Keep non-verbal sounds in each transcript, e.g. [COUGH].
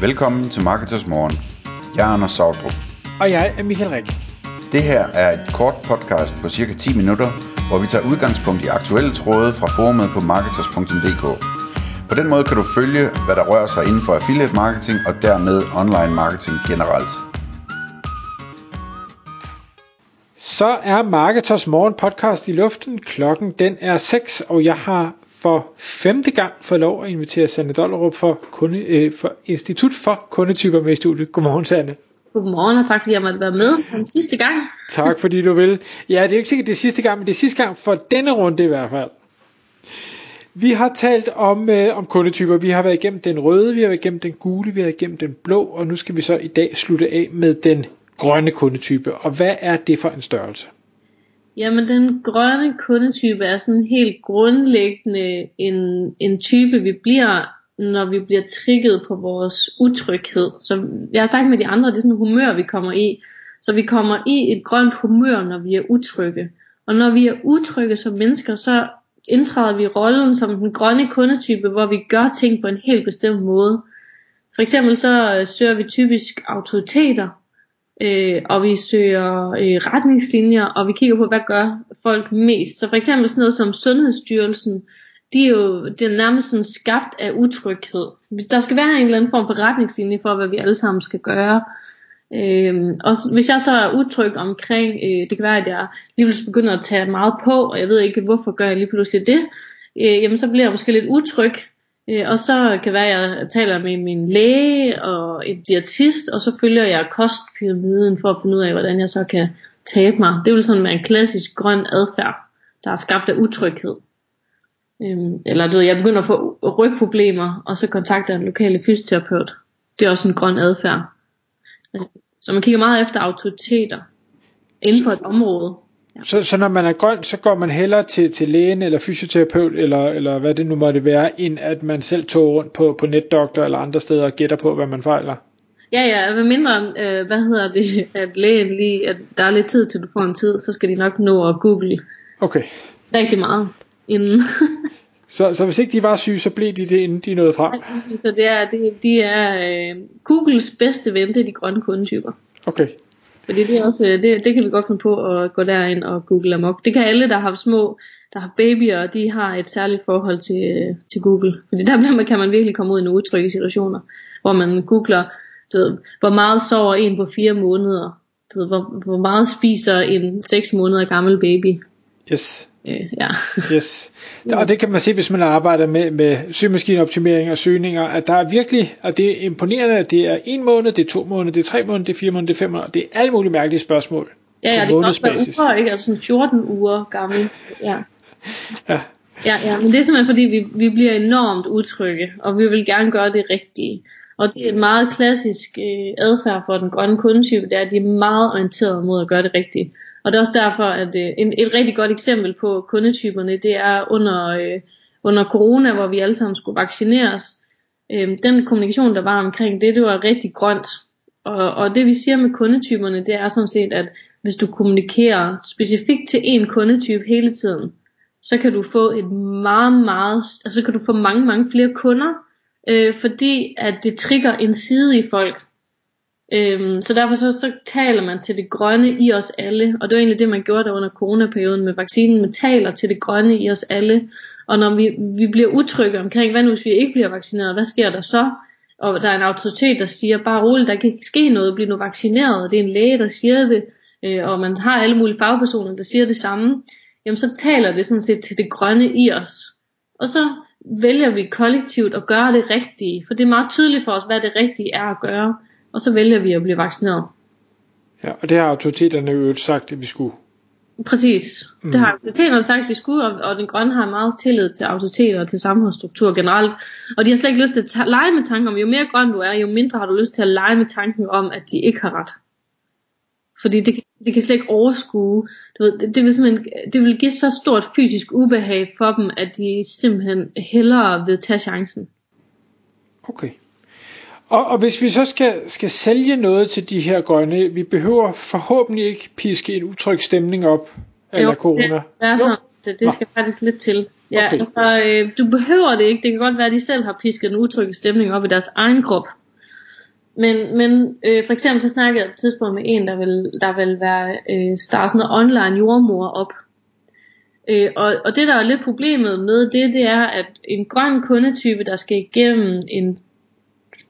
Velkommen til Marketers Morgen. Jeg er Anders Sautrup. Og jeg er Michael Rik. Det her er et kort podcast på cirka 10 minutter, hvor vi tager udgangspunkt i aktuelle tråde fra forumet på marketers.dk. På den måde kan du følge, hvad der rører sig inden for affiliate marketing og dermed online marketing generelt. Så er Marketers Morgen podcast i luften. Klokken den er 6, og jeg har for femte gang fået lov at invitere Sanne Dollerup for, kunde, øh, for Institut for Kundetyper med i studiet. Godmorgen, Sanne. Godmorgen, og tak fordi jeg måtte være med den sidste gang. Tak fordi du vil. Ja, det er ikke sikkert det er sidste gang, men det er sidste gang for denne runde i hvert fald. Vi har talt om, øh, om kundetyper. Vi har været igennem den røde, vi har været igennem den gule, vi har været igennem den blå, og nu skal vi så i dag slutte af med den grønne kundetype. Og hvad er det for en størrelse? Jamen, den grønne kundetype er sådan helt grundlæggende en, en type, vi bliver, når vi bliver trigget på vores utryghed. Så jeg har sagt med de andre, det er sådan en humør, vi kommer i. Så vi kommer i et grønt humør, når vi er utrygge. Og når vi er utrygge som mennesker, så indtræder vi rollen som den grønne kundetype, hvor vi gør ting på en helt bestemt måde. For eksempel så øh, søger vi typisk autoriteter, øh, og vi søger øh, retningslinjer, og vi kigger på, hvad gør folk mest. Så for eksempel sådan noget som Sundhedsstyrelsen, de er jo det er nærmest sådan skabt af utryghed. Der skal være en eller anden form for retningslinje for, hvad vi alle sammen skal gøre. Øhm, og hvis jeg så er utryg omkring, øh, det kan være, at jeg lige pludselig begynder at tage meget på, og jeg ved ikke, hvorfor gør jeg lige pludselig det, øh, jamen så bliver jeg måske lidt utryg, Øh, og så kan være, at jeg taler med min læge og en diætist, og så følger jeg kostpyramiden for at finde ud af, hvordan jeg så kan tabe mig. Det vil sådan være en klassisk grøn adfærd, der er skabt af utryghed. Øhm, eller du ved, jeg begynder at få rygproblemer, og så kontakter jeg en lokale fysioterapeut. Det er også en grøn adfærd. Øh, så man kigger meget efter autoriteter inden for et område. Så, så når man er grøn, så går man hellere til, til lægen eller fysioterapeut, eller, eller hvad det nu måtte være, end at man selv tog rundt på, på netdoktor eller andre steder og gætter på, hvad man fejler? Ja, ja, hvad mindre, øh, hvad hedder det, [LAUGHS] at lægen lige, at der er lidt tid til du får en tid, så skal de nok nå at google okay. rigtig meget inden. [LAUGHS] så, så hvis ikke de var syge, så blev de det, inden de nåede frem? Så det er, det, de er øh, Googles bedste ven, det er de grønne kundetyper. Okay. Fordi det, er også, øh, det, det kan vi godt finde på at gå derind og google amok. Det kan alle, der har små, der har babyer, de har et særligt forhold til, øh, til Google. Fordi der kan man virkelig komme ud i nogle utrygge situationer, hvor man googler, du ved, hvor meget sover en på fire måneder, du ved, hvor, hvor meget spiser en seks måneder gammel baby. Yes. Øh, ja. [LAUGHS] yes. Og det kan man se, hvis man arbejder med, med søgemaskineoptimering og søgninger, at der er virkelig, at det er imponerende, at det er en måned, det er to måneder, det er tre måneder, det er fire måneder, det er fem måneder, det er alle mulige mærkelige spørgsmål. Ja, ja, det kan også være uger, ikke? Altså sådan 14 uger gammel. Ja. ja. Ja, ja, men det er simpelthen fordi, vi, vi bliver enormt utrygge, og vi vil gerne gøre det rigtige. Og det er et meget klassisk øh, adfærd for den grønne kundetype, det er, at de er meget orienteret mod at gøre det rigtige. Og det er også derfor, at øh, en, et rigtig godt eksempel på kundetyperne, det er under, øh, under corona, hvor vi alle sammen skulle vaccineres. Øh, den kommunikation, der var omkring det, det var rigtig grønt. Og, og det vi siger med kundetyperne, det er sådan set, at hvis du kommunikerer specifikt til en kundetype hele tiden, så kan du få et meget, meget, altså kan du få mange, mange flere kunder, øh, fordi at det trigger en side i folk. Øhm, så derfor så, så taler man til det grønne i os alle, og det var egentlig det, man gjorde der under coronaperioden med vaccinen. Man taler til det grønne i os alle, og når vi, vi bliver utrygge omkring, hvad nu hvis vi ikke bliver vaccineret, hvad sker der så? Og der er en autoritet, der siger, bare roligt, der kan ikke ske noget, bliv nu vaccineret, og det er en læge, der siger det, øh, og man har alle mulige fagpersoner, der siger det samme, jamen så taler det sådan set til det grønne i os. Og så vælger vi kollektivt at gøre det rigtige, for det er meget tydeligt for os, hvad det rigtige er at gøre og så vælger vi at blive vaccineret. Ja, og det har autoriteterne jo sagt, at vi skulle. Præcis. Mm. Det har autoriteterne sagt, at vi skulle, og, og den grønne har meget tillid til autoriteter og til samfundsstruktur generelt. Og de har slet ikke lyst til at ta- lege med tanken om, jo mere grøn du er, jo mindre har du lyst til at lege med tanken om, at de ikke har ret. Fordi det, det kan slet ikke overskue. Du ved, det, det, vil simpelthen, det vil give så stort fysisk ubehag for dem, at de simpelthen hellere vil tage chancen. Okay. Og, og hvis vi så skal, skal sælge noget til de her grønne, vi behøver forhåbentlig ikke piske en utryg stemning op eller corona. Det, er så, det, det skal faktisk lidt til. Ja, okay. altså, øh, du behøver det ikke. Det kan godt være, at de selv har pisket en utryg stemning op i deres egen krop. Men, men øh, for eksempel så snakkede jeg på et tidspunkt med en, der vil, der vil være, øh, starte sådan noget online jordmor op. Øh, og, og det der er lidt problemet med det, det er, at en grøn kundetype, der skal igennem en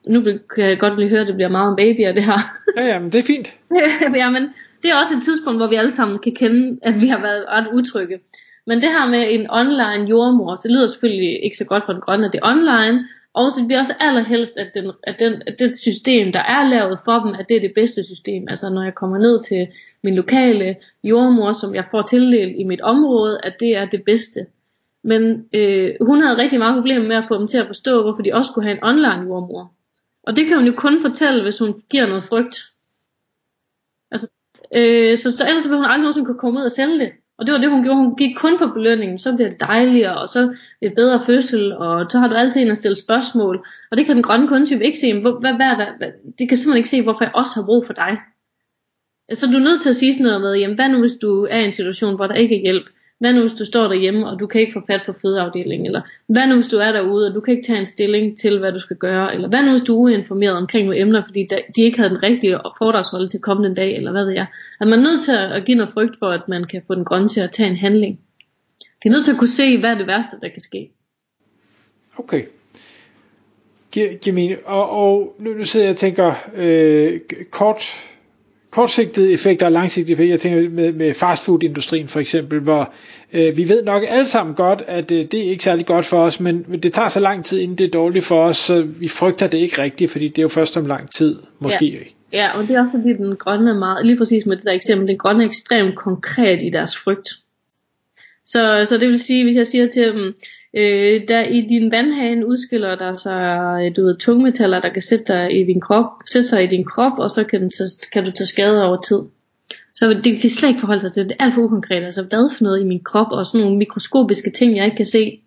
nu kan jeg godt lige høre, at det bliver meget om babyer det her. [LAUGHS] Ja, ja, men det er fint. [LAUGHS] ja, men det er også et tidspunkt, hvor vi alle sammen kan kende, at vi har været ret utrygge. Men det her med en online jordmor, det lyder selvfølgelig ikke så godt for den grønne, at det er online, og så bliver også allerhelst, at, den, at, den, at det system, der er lavet for dem, at det er det bedste system. Altså når jeg kommer ned til min lokale jordmor, som jeg får tildelt i mit område, at det er det bedste. Men øh, hun havde rigtig meget problemer med at få dem til at forstå, hvorfor de også skulle have en online jordmor. Og det kan hun jo kun fortælle, hvis hun giver noget frygt. Altså, øh, så, så ellers vil hun aldrig nogensinde kunne komme ud og sælge det. Og det var det, hun gjorde. Hun gik kun på belønningen. Så bliver det dejligere, og så et det bedre fødsel, og så har du altid en at stille spørgsmål. Og det kan den grønne kundetype ikke se. Hvor, hvad, hvad, hvad, hvad, det kan simpelthen ikke se, hvorfor jeg også har brug for dig. Så du er nødt til at sige sådan noget med, jamen hvad nu hvis du er i en situation, hvor der ikke er hjælp? Hvad nu hvis du står derhjemme, og du kan ikke få fat på fødeafdelingen? Eller hvad nu hvis du er derude, og du kan ikke tage en stilling til, hvad du skal gøre? Eller hvad nu hvis du er uinformeret omkring nogle emner, fordi de ikke havde den rigtige foredragsholde til kommende dag, eller hvad ved jeg? At man er nødt til at give noget frygt for, at man kan få den grønne til at tage en handling. De er nødt til at kunne se, hvad er det værste, der kan ske. Okay. Giv, Og, og nu, nu sidder jeg og tænker, øh, kort kortsigtede effekter og langsigtede effekter. Jeg tænker med, med fastfood-industrien for eksempel, hvor øh, vi ved nok alle sammen godt, at øh, det er ikke særlig godt for os, men det tager så lang tid, inden det er dårligt for os, så vi frygter det ikke rigtigt, fordi det er jo først om lang tid, måske. Ja. Ja, og det er også fordi den grønne er meget, lige præcis med det der eksempel, den grønne er ekstremt konkret i deres frygt. Så, så det vil sige, hvis jeg siger til dem, Øh, der i din vandhane udskiller der sig øh, du ved, tungmetaller, der kan sætte, dig i din krop, sætte sig i din krop, og så kan, den tage, kan du tage skade over tid. Så det kan slet ikke forholde sig til det. Det er alt for ukonkret. Altså hvad for noget i min krop, og sådan nogle mikroskopiske ting, jeg ikke kan se.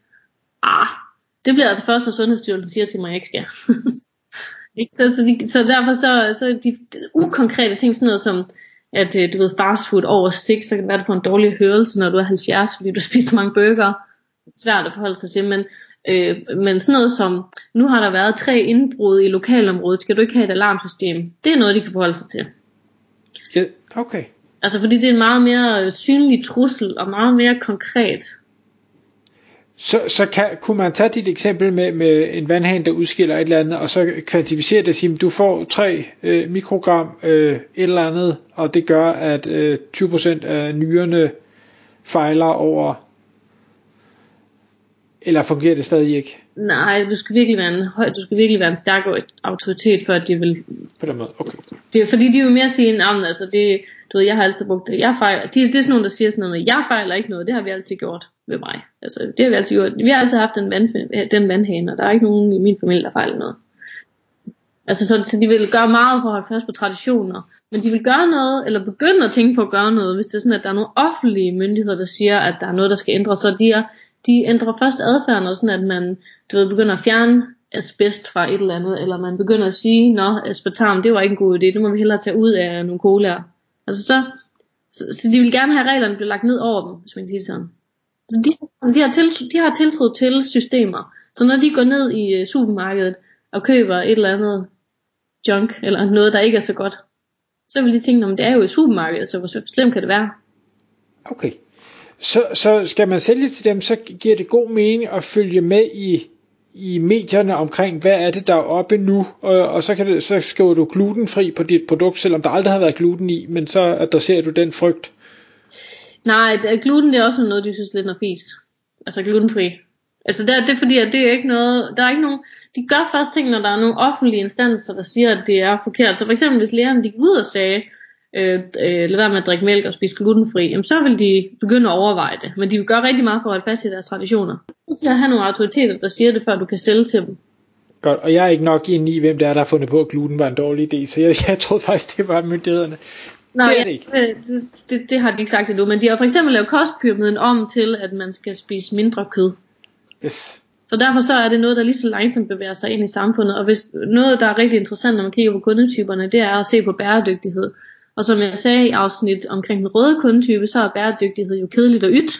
Ah, det bliver altså først, når Sundhedsstyrelsen siger til mig, at jeg ikke skal. [LAUGHS] så, så, de, så derfor så, så de, de ukonkrete ting, sådan noget som, at øh, du ved, fast food over 6, så kan det være, at du får en dårlig hørelse, når du er 70, fordi du [LAUGHS] spiser mange bøger svært at forholde sig til, men, øh, men sådan noget som, nu har der været tre indbrud i lokalområdet, skal du ikke have et alarmsystem? Det er noget, de kan forholde sig til. Ja, okay. Altså fordi det er en meget mere synlig trussel, og meget mere konkret. Så, så kan, kunne man tage dit eksempel med, med en vandhane, der udskiller et eller andet, og så kvantificere det og sige, du får 3 øh, mikrogram øh, et eller andet, og det gør, at øh, 20% af nyrerne fejler over eller fungerer det stadig ikke? Nej, du skal virkelig være en, høj, du skal virkelig være en stærk autoritet, for at de vil... På den måde, okay. Det er, fordi de vil mere sige, at altså det, du ved, jeg har altid brugt det, jeg fejler. De, det er sådan nogen, der siger sådan noget med, jeg fejler ikke noget, det har vi altid gjort ved mig. Altså, det har vi altid gjort. Vi har altid haft den, vand, den vandhane, og der er ikke nogen i min familie, der fejler noget. Altså, så, så de vil gøre meget for at holde fast på traditioner. Men de vil gøre noget, eller begynde at tænke på at gøre noget, hvis det er sådan, at der er nogle offentlige myndigheder, der siger, at der er noget, der skal ændres. Så de er de ændrer først adfærden, og sådan at man du ved, begynder at fjerne asbest fra et eller andet, eller man begynder at sige, nå, aspartam, det var ikke en god idé, det må vi hellere tage ud af nogle colaer. Altså så, så, så de vil gerne have reglerne bliver lagt ned over dem, hvis man kan sige sådan. Så de, de, har tiltro, de har tiltro til systemer. Så når de går ned i øh, supermarkedet og køber et eller andet junk, eller noget, der ikke er så godt, så vil de tænke, om det er jo i supermarkedet, så hvor slemt kan det være? Okay så, så skal man sælge til dem, så giver det god mening at følge med i, i medierne omkring, hvad er det, der er oppe nu, og, og så, kan det, så skriver du glutenfri på dit produkt, selvom der aldrig har været gluten i, men så adresserer du den frygt. Nej, det, gluten det er også noget, de synes lidt er fisk. Altså glutenfri. Altså det er, det er fordi, at det er ikke noget, der er ikke nogen, de gør først ting, når der er nogle offentlige instanser, der siger, at det er forkert. Så for eksempel, hvis lægerne de gik ud og sagde, øh, øh, lade være med at drikke mælk og spise glutenfri, jamen så vil de begynde at overveje det. Men de vil gøre rigtig meget for at holde fast i deres traditioner. Du skal have nogle autoriteter, der siger det, før du kan sælge til dem. Godt, og jeg er ikke nok ind i, hvem det er, der har fundet på, at gluten var en dårlig idé, så jeg, jeg troede faktisk, det var myndighederne. Nej, det, er det, ikke. Det, det, det har de ikke sagt endnu, men de har for eksempel lavet kostpyramiden om til, at man skal spise mindre kød. Yes. Så derfor så er det noget, der lige så langsomt bevæger sig ind i samfundet, og hvis noget, der er rigtig interessant, når man kigger på kundetyperne, det er at se på bæredygtighed. Og som jeg sagde i afsnit omkring den røde kundetype, så er bæredygtighed jo kedeligt og ydt.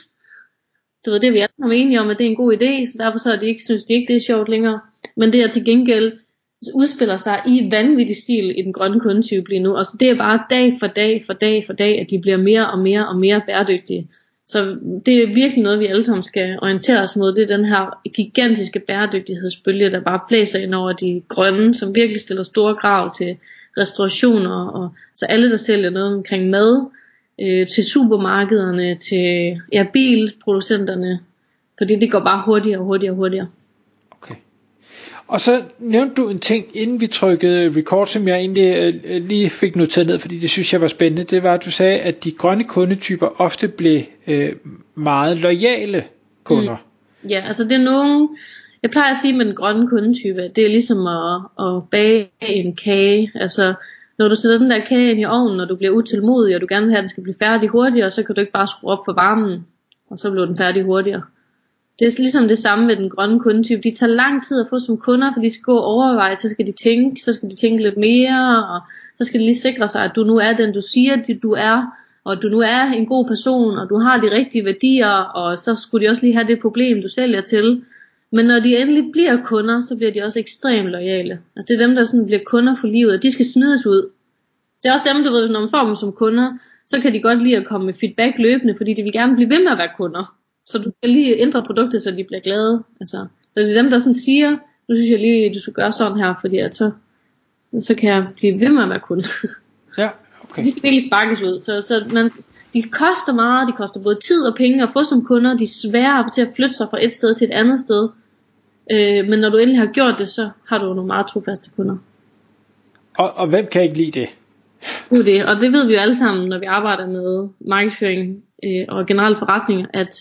Du ved, det er vi alle sammen enige om, at det er en god idé, så derfor så de ikke, synes de ikke, det er sjovt længere. Men det er til gengæld udspiller sig i vanvittig stil i den grønne kundetype lige nu. Og så det er bare dag for dag for dag for dag, at de bliver mere og mere og mere bæredygtige. Så det er virkelig noget, vi alle sammen skal orientere os mod. Det er den her gigantiske bæredygtighedsbølge, der bare blæser ind over de grønne, som virkelig stiller store krav til restaurationer, og så alle, der sælger noget omkring mad, øh, til supermarkederne, til ja, bilproducenterne, fordi det går bare hurtigere og hurtigere og hurtigere. Okay. Og så nævnte du en ting, inden vi trykkede record, som jeg egentlig øh, lige fik noteret ned, fordi det synes jeg var spændende. Det var, at du sagde, at de grønne kundetyper ofte blev øh, meget lojale kunder. Mm. Ja, altså det er nogen, jeg plejer at sige med den grønne kundetype, det er ligesom at, at bage en kage. Altså når du sætter den der kage ind i ovnen, og du bliver utålmodig, og du gerne vil have, at den skal blive færdig hurtigere, så kan du ikke bare skrue op for varmen, og så bliver den færdig hurtigere. Det er ligesom det samme med den grønne kundetype. De tager lang tid at få som kunder, for de skal gå og overveje, så skal de tænke, så skal de tænke lidt mere, og så skal de lige sikre sig, at du nu er den, du siger, at du er, og at du nu er en god person, og du har de rigtige værdier, og så skulle de også lige have det problem, du sælger til. Men når de endelig bliver kunder, så bliver de også ekstremt lojale. Altså det er dem, der sådan bliver kunder for livet, og de skal smides ud. Det er også dem, du ved, når man får dem som kunder, så kan de godt lide at komme med feedback løbende, fordi de vil gerne blive ved med at være kunder. Så du kan lige ændre produktet, så de bliver glade. Altså, så det er dem, der sådan siger, nu synes jeg lige, du skal gøre sådan her, fordi at så, så kan jeg blive ved med at være kunde. [LAUGHS] Ja, okay. Så de skal virkelig sparkes ud. Så, så man, de koster meget, de koster både tid og penge at få som kunder, de er svære til at flytte sig fra et sted til et andet sted. Øh, men når du endelig har gjort det, så har du nogle meget trofaste kunder. Og, og hvem kan ikke lide det? Det er det, og det ved vi jo alle sammen, når vi arbejder med markedsføring øh, og generelle forretninger, at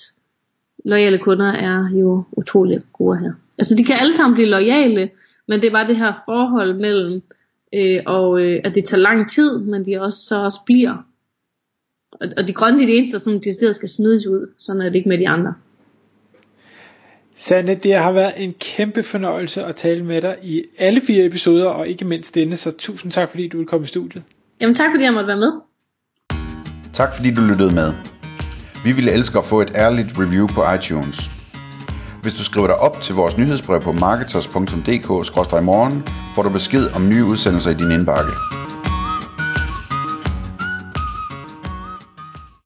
lojale kunder er jo utrolig gode her. Altså de kan alle sammen blive lojale, men det er bare det her forhold mellem, øh, og øh, at det tager lang tid, men de også så også bliver. Og, og de grønne de er det eneste, som de skal smides ud, sådan er det ikke med de andre. Sande, det har været en kæmpe fornøjelse at tale med dig i alle fire episoder, og ikke mindst denne, så tusind tak fordi du ville komme i studiet. Jamen tak fordi jeg måtte være med. Tak fordi du lyttede med. Vi ville elske at få et ærligt review på iTunes. Hvis du skriver dig op til vores nyhedsbrev på marketers.dk-morgen, får du besked om nye udsendelser i din indbakke.